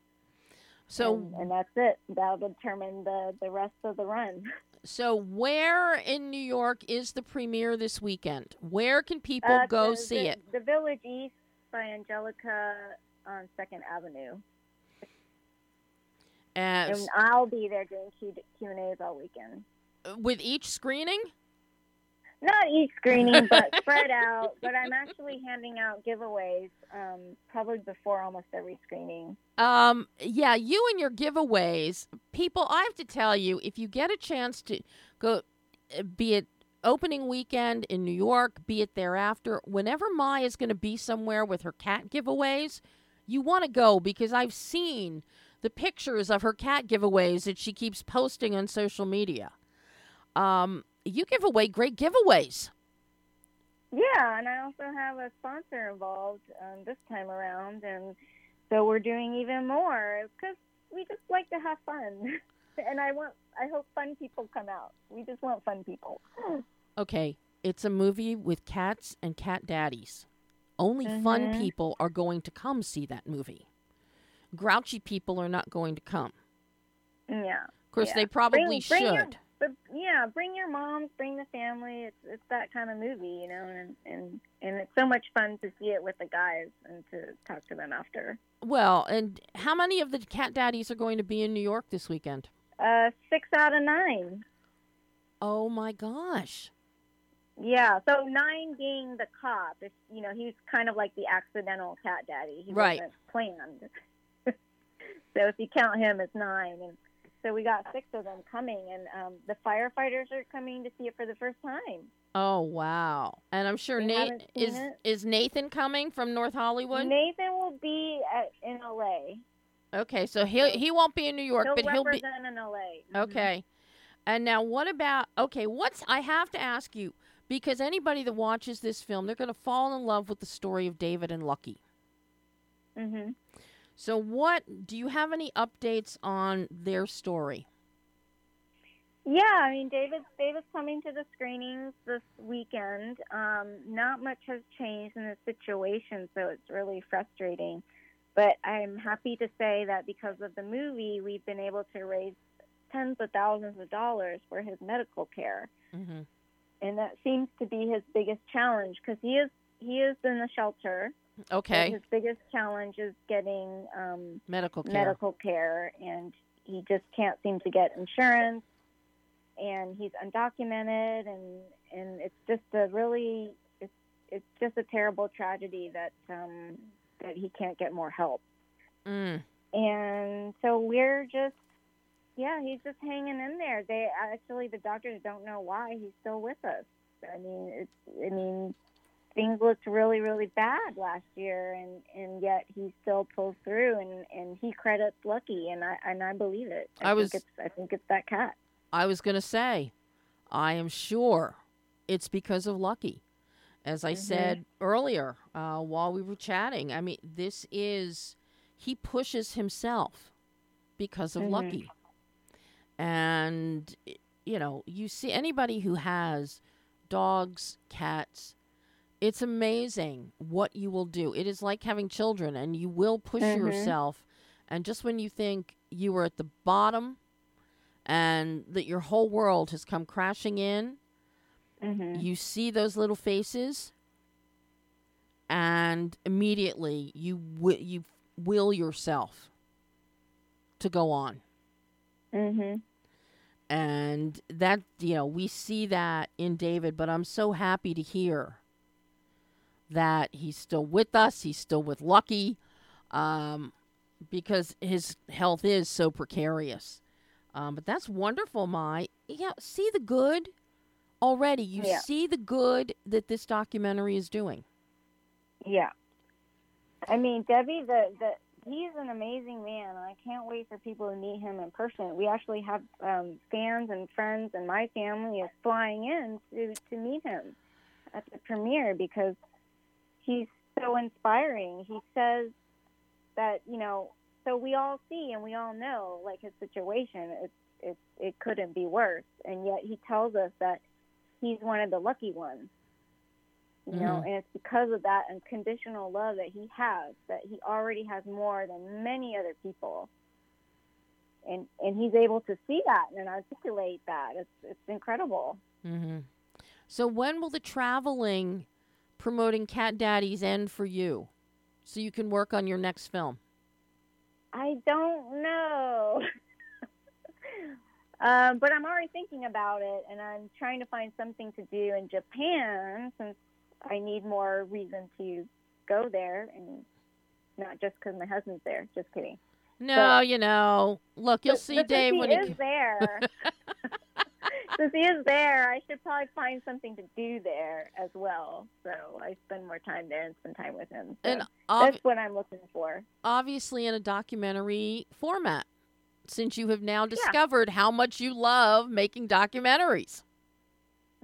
so, and, and that's it. That'll determine the the rest of the run. so where in New York is the premiere this weekend? Where can people Uh, go the- see the, it? The Village East by Angelika on Second Avenue, As, and I'll be there doing Q and A's all weekend. with each screening? Not each screening, but spread out. But I'm actually handing out giveaways um, probably before almost every screening. Um, yeah, you and your giveaways. People, I have to tell you, if you get a chance to go, uh, be it opening weekend in New York, be it thereafter, whenever Mai is going to be somewhere with her cat giveaways, you want to go because I've seen the pictures of her cat giveaways that she keeps posting on social media. Um, you give away great giveaways. Yeah, and I also have a sponsor involved um, this time around, and so we're doing even more because we just like to have fun, and I want, I hope fun people come out. We just want fun people. Okay, it's a movie with cats and cat daddies. Only fun Mhm. people are going to come see that movie. Grouchy people are not going to come. Yeah, Of course, Yeah. they probably bring, should. bring your, but yeah, bring your moms, bring the family. It's it's that kind of movie, you know, and and and it's so much fun to see it with the guys and to talk to them after. Well, and how many of the cat daddies are going to be in New York this weekend? Uh, six out of nine. Oh my gosh. Yeah, so nine being the cop. If you know, he's kind of like the accidental cat daddy. He Right. wasn't planned. so if you count him as nine, and So we got six of them coming, and um, the firefighters are coming to see it for the first time. Oh wow! And I'm sure Nate is it. is Nathan coming from North Hollywood. Nathan will be at, in LA. okay, so he he won't be in New York, He'll but he'll be in LA. Mhm. okay. And now, what about okay? What's I have to ask you because anybody that watches this film, they're going to fall in love with the story of David and Lucky. Mhm. So, what do you have any updates on their story? Yeah, I mean, David David's coming to the screenings this weekend. Um, not much has changed in the situation, so it's really frustrating. But I'm happy to say that because of the movie, we've been able to raise tens of thousands of dollars for his medical care, Mm-hmm. and that seems to be his biggest challenge because he is he is in the shelter. Okay, his biggest challenge is getting um, medical care. medical care and he just can't seem to get insurance and he's undocumented and and it's just a really it's it's just a terrible tragedy that um that he can't get more help Mm. and so we're just yeah he's just hanging in there they actually the doctors don't know why he's still with us i mean it's i mean things looked really really bad last year and and yet he still pulls through and and he credits lucky and i and i believe it i, I was- think it's i think it's that cat I was going to say, I am sure it's because of Lucky. As I Mhm. said earlier uh, while we were chatting, I mean, this is, he pushes himself because of Mhm. Lucky. And, you know, you see anybody who has dogs, cats, it's amazing what you will do. It is like having children, and you will push Mhm. yourself. And just when you think you were at the bottom and that your whole world has come crashing in, hmm you see those little faces, and immediately you wi- you will yourself to go on. hmm And that you know we see that in David, but I'm so happy to hear that he's still with us. He's still with Lucky, um, because his health is so precarious. Um, but that's wonderful, Mai. Yeah, see the good already. You Yeah. see the good that this documentary is doing. Yeah. I mean, Debbie, the, the he's an amazing man. I can't wait for people to meet him in person. We actually have um, fans and friends, and my family is flying in to, to meet him at the premiere because he's so inspiring. He says that, you know, so we all see and we all know, like, his situation, it's, it's, it couldn't be worse. And yet he tells us that he's one of the lucky ones you know Mhm. and it's because of that unconditional love that he has that he already has more than many other people and and he's able to see that and articulate that it's it's incredible mm-hmm. So when will the traveling promoting Cat Daddies end for you, so you can work on your next film? i don't know um, but i'm already thinking about it and i'm trying to find something to do in japan since i need more reason to go there and not just because my husband's there just kidding No, you know, look, you'll But- see but Dave when he he. is there. since he is there, I should probably find something to do there as well. So I spend more time there and spend time with him. So And ob- that's what I'm looking for. obviously in a documentary format, since you have now discovered how much you love making documentaries.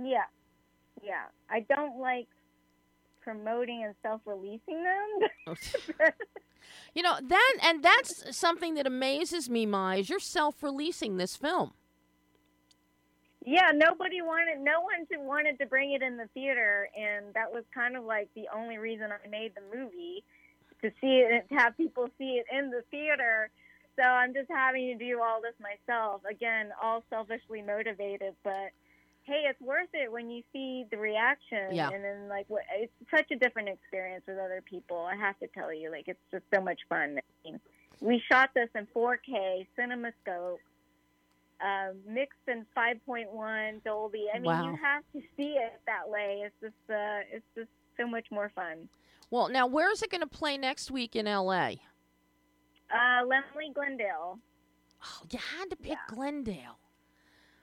Yeah, yeah. I don't like promoting and self-releasing them. you know that, and that's something that amazes me, Mai, is you're self-releasing this film. Yeah, nobody wanted, no one to- wanted to bring it in the theater, and that was kind of like the only reason I made the movie to see it and to have people see it in the theater. So I'm just having to do all this myself. Again, all selfishly motivated, but hey, it's worth it when you see the reaction Yeah. and then like what it's such a different experience with other people. I have to tell you, like it's just so much fun. I mean, we shot this in 4K CinemaScope, um, mixed in 5.1 Dolby. I mean, Wow. you have to see it that way. It's just uh, it's just so much more fun. Well, now where is it going to play next week in L.A.? Uh, Laemmle Glendale. Oh, you had to pick Yeah. Glendale.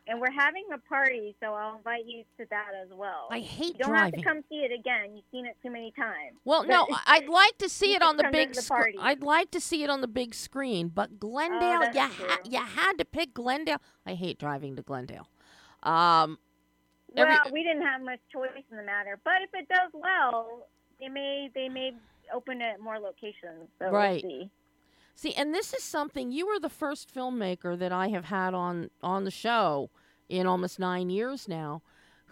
And we're having a party, so I'll invite you to that as well. I hate driving. you don't driving. have to come see it again. You've seen it too many times. Well, But- no, I'd like to see it on the big screen. I'd like to see it on the big screen, but Glendale, Oh, you ha- you had to pick Glendale. I hate driving to Glendale. Um, Every- Well, we didn't have much choice in the matter, but if it does well, they may they may open it at more locations. So Right. We'll see. see, and this is something you were the first filmmaker that I have had on on the show in almost nine years now,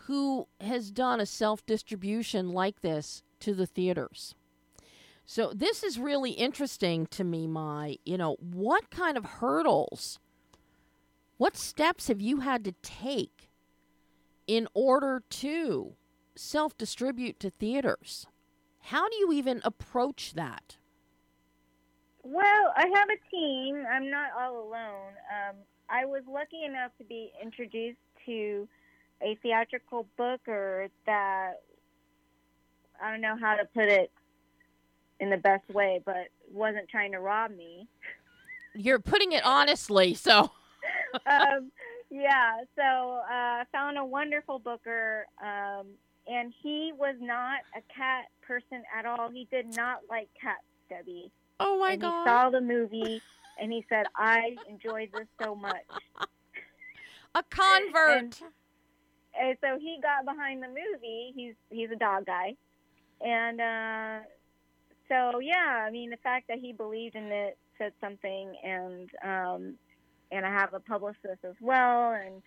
who has done a self distribution like this to the theaters. So this is really interesting to me, Mai, you know, what kind of hurdles, what steps have you had to take in order to self distribute to theaters? How do you even approach that? Well, I have a team. I'm not all alone. Um, I was lucky enough to be introduced to a theatrical booker that I don't know how to put it in the best way, but wasn't trying to rob me. You're putting it honestly, so um, yeah, so uh, I found a wonderful booker, um, and he was not a cat person at all. He did not like cats, Debbie. oh my and god. he saw the movie, and he said, "I enjoyed this so much." a convert. And- And so he got behind the movie. He's he's a dog guy, and uh, so yeah, I mean the fact that he believed in it said something, and um, and I have a publicist as well, and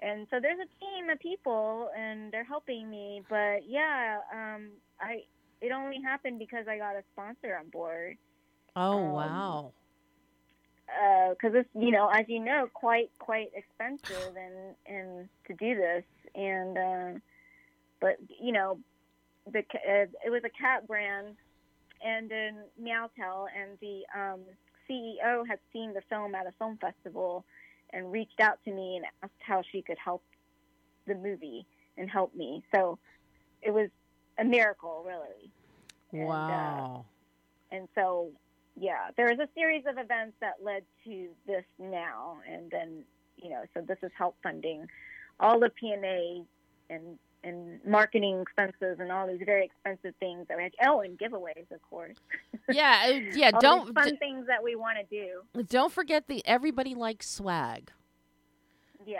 and so there's a team of people, and they're helping me. But yeah, um, I it only happened because I got a sponsor on board. oh um, wow. Because it's you know as you know quite quite expensive and and to do this. And uh, but you know the uh, it was a cat brand and then Meowtel and the um, CEO had seen the film at a film festival and reached out to me and asked how she could help the movie and help me. So it was a miracle really. And, uh, Wow. and so yeah there was a series of events that led to this now. And then you know so this is help funding all the p&a and and marketing expenses and all these very expensive things that we had oh and giveaways of course. Yeah, uh, yeah, don't fun things that we want to do. Don't forget the everybody likes swag. yeah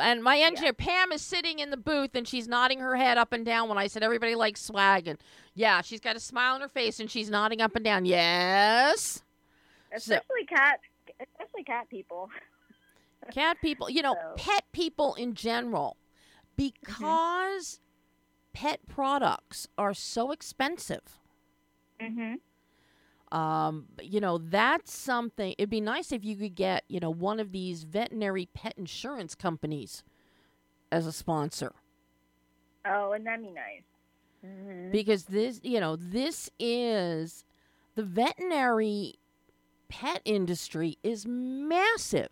And my engineer Pam is sitting in the booth and she's nodding her head up and down when I said everybody likes swag and yeah, she's got a smile on her face and she's nodding up and down. Yes. So- especially cat especially cat people Cat people, you know, So- pet people in general because pet products are so expensive. mhm Um, you know, that's something. It'd be nice if you could get, you know, one of these veterinary pet insurance companies as a sponsor. Oh and that'd be nice. Mhm because this, you know, this is the veterinary pet industry is massive,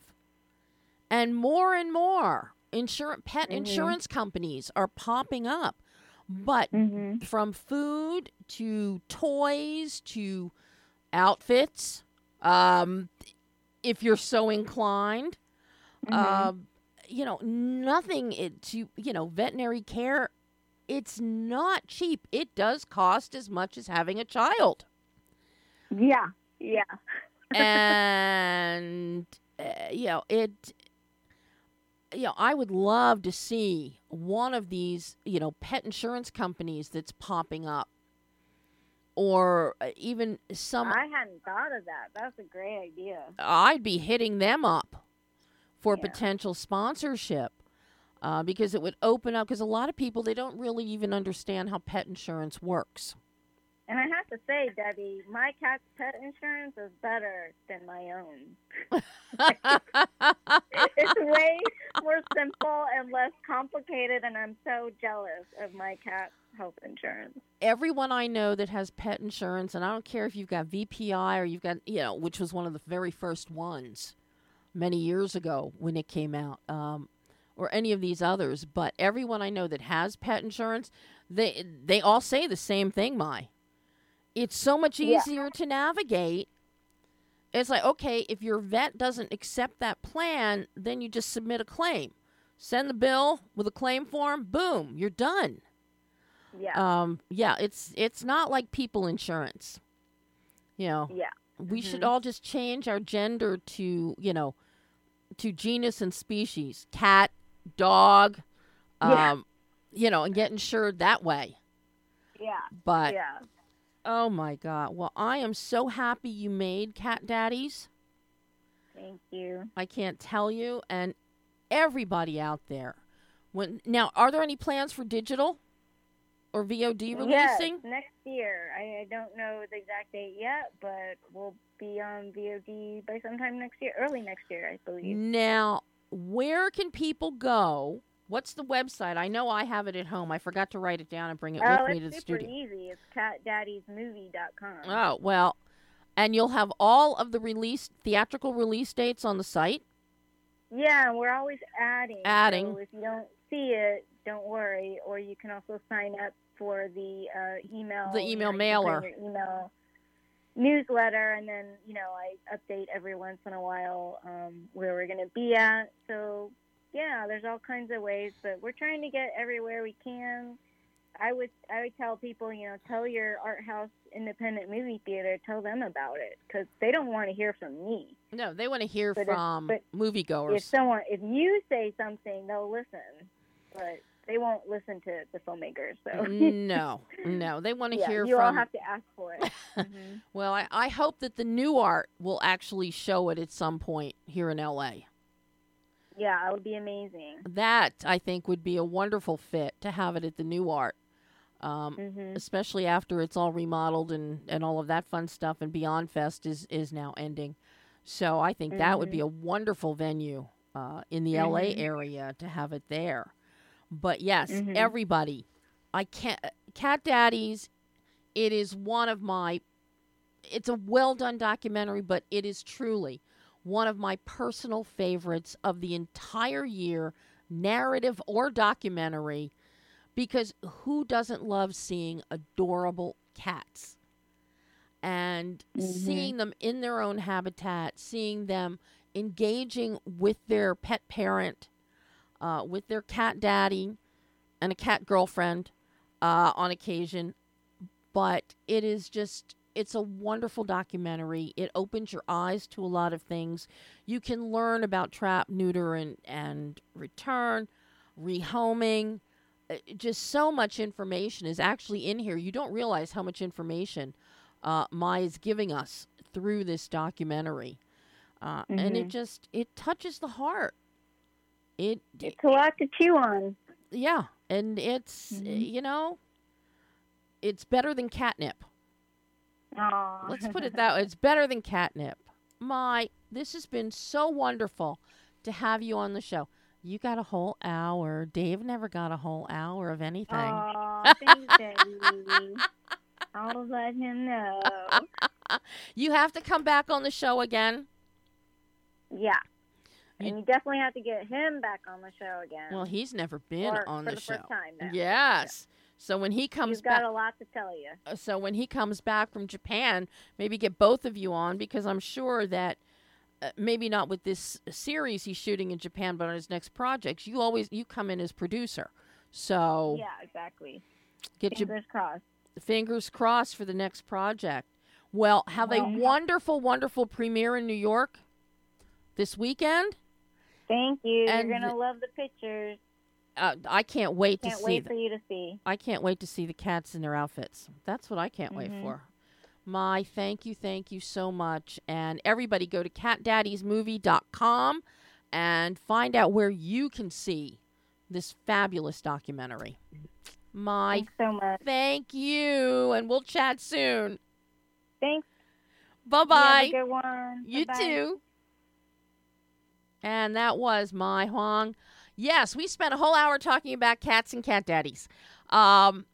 and more and more insurance pet Mhm. insurance companies are popping up, but mhm from food to toys to outfits um if you're so inclined Mhm. um you know nothing it to you know veterinary care it's not cheap. It does cost as much as having a child. Yeah yeah. And uh, you know it you know i would love to see one of these you know pet insurance companies that's popping up or uh, even some I hadn't thought of that. That's a great idea. I'd be hitting them up for Yeah. potential sponsorship uh, because it would open up. Because a lot of people they don't really even understand how pet insurance works. And I have to say, Debbie, my cat's pet insurance is better than my own. It's way more simple and less complicated, and I'm so jealous of my cat's health insurance. Everyone I know that has pet insurance, and I don't care if you've got VPI or you've got you know, which was one of the very first ones many years ago when it came out. Um, or any of these others, but everyone I know that has pet insurance, they they all say the same thing, Mai. It's so much Yeah. easier to navigate It's like, okay, if your vet doesn't accept that plan, then you just submit a claim. Send the bill with a claim form, boom, you're done. Yeah. Um, yeah, it's it's not like people insurance. You know, yeah. we should Mhm. all just change our gender to, you know, to genus and species. Cat, dog, um, Yeah. you know, and get insured that way. Yeah. But yeah. oh my god. Well, I am so happy you made cat daddies. Thank you. I can't tell you and everybody out there. When now, are there any plans for digital or VOD Yes, releasing? next year. I, I don't know the exact date yet, but we'll be on VOD by sometime next year, early next year, I believe. Now, where can people go? What's the website? I know I have it at home. I forgot to write it down and bring it oh, with me to it's the super studio. easy. It's catdaddiesmovie.com. Oh, well, and you'll have all of the release theatrical release dates on the site. Yeah, we're always adding. Adding. So if you don't see it, don't worry. Or you can also sign up for the uh, email. The email you put mailer. email newsletter, and then you know I update every once in a while um, where we're going to be at. So yeah, there's all kinds of ways, but we're trying to get everywhere we can. I would I would tell people, you know, tell your art house independent movie theater, tell them about it because they don't want to hear from me. No, they want to hear But if- from but moviegoers. If someone, if you say something, they'll listen, but they won't listen to the filmmakers. So no, no, they want to yeah, hear you all from. have to ask for it. Mhm. well, I, I hope that the Nuart will actually show it at some point here in LA. Yeah, it would be amazing. That I think would be a wonderful fit to have it at the Nuart. Um, hmm especially after it's all remodeled and, and all of that fun stuff and Beyond Fest is, is now ending. So I think that would be a wonderful venue uh, in the LA Mhm. area to have it there. But yes, Mhm. everybody, I can't. Cat Daddies, it is one of my. It's a well done documentary, but it is truly one of my personal favorites of the entire year, narrative or documentary because who doesn't love seeing adorable cats and Mhm. seeing them in their own habitat, seeing them engaging with their pet parent, uh, with their cat daddy, and a cat girlfriend uh, on occasion. But it is just. It's a wonderful documentary. It opens your eyes to a lot of things. You can learn about trap, neuter, and, and return, rehoming, uh, just so much information is actually in here. You don't realize how much information uh, Mai is giving us through this documentary, uh, and it Mhm. just it touches the heart. It, It's a lot to chew on. yeah, and it's Mhm. you know, it's better than catnip. Aw. Let's put it that way. It's better than catnip. Mai, this has been so wonderful to have you on the show. You got a whole hour. Dave never got a whole hour of anything. Aw, thanks, Debbie. I'll let him know. You have to come back on the show again. Yeah. And you definitely have to get him back on the show again. Well, he's never been or on the, the show. first time now. Yes. So when he comes He's got back, a lot to tell you. uh, so when he comes back from Japan, maybe get both of you on because I'm sure that uh, maybe not with this series he's shooting in Japan, but on his next projects, you always you come in as producer. So Yeah, exactly. get your Fingers crossed. fingers crossed for the next project. Well, have a Well- wonderful, wonderful premiere in New York this weekend. Thank you. And You're gonna love the pictures. Uh, I can't wait Can't to see. wait The, for you to see. I can't wait to see the cats in their outfits. That's what I can't wait Mhm. for. Mai thank you, thank you so much. And everybody go to catdaddiesmovie.com and find out where you can see this fabulous documentary. Mai Thanks so much. thank you, and we'll chat soon. Thanks. Bye bye. good one. You Bye-bye. too. And that was Mai Hoang. Yes, we spent a whole hour talking about cats and cat daddies. Um,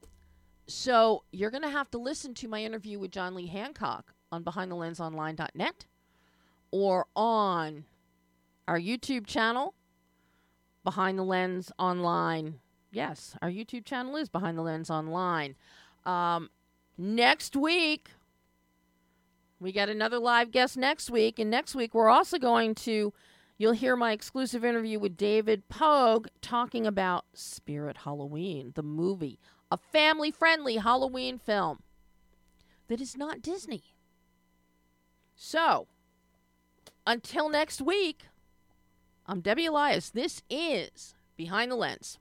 so you're going to have to listen to my interview with John Lee Hancock on BehindTheLensOnline.net or on our YouTube channel, Behind the Lens Online. Yes, our YouTube channel is Behind the Lens Online. Um, next week, We got another live guest next week, and next week we're also going to. You'll hear my exclusive interview with David Poag talking about Spirit Halloween, the movie, a family friendly Halloween film that is not Disney. So, until next week, I'm Debbie Elias. This is Behind the Lens.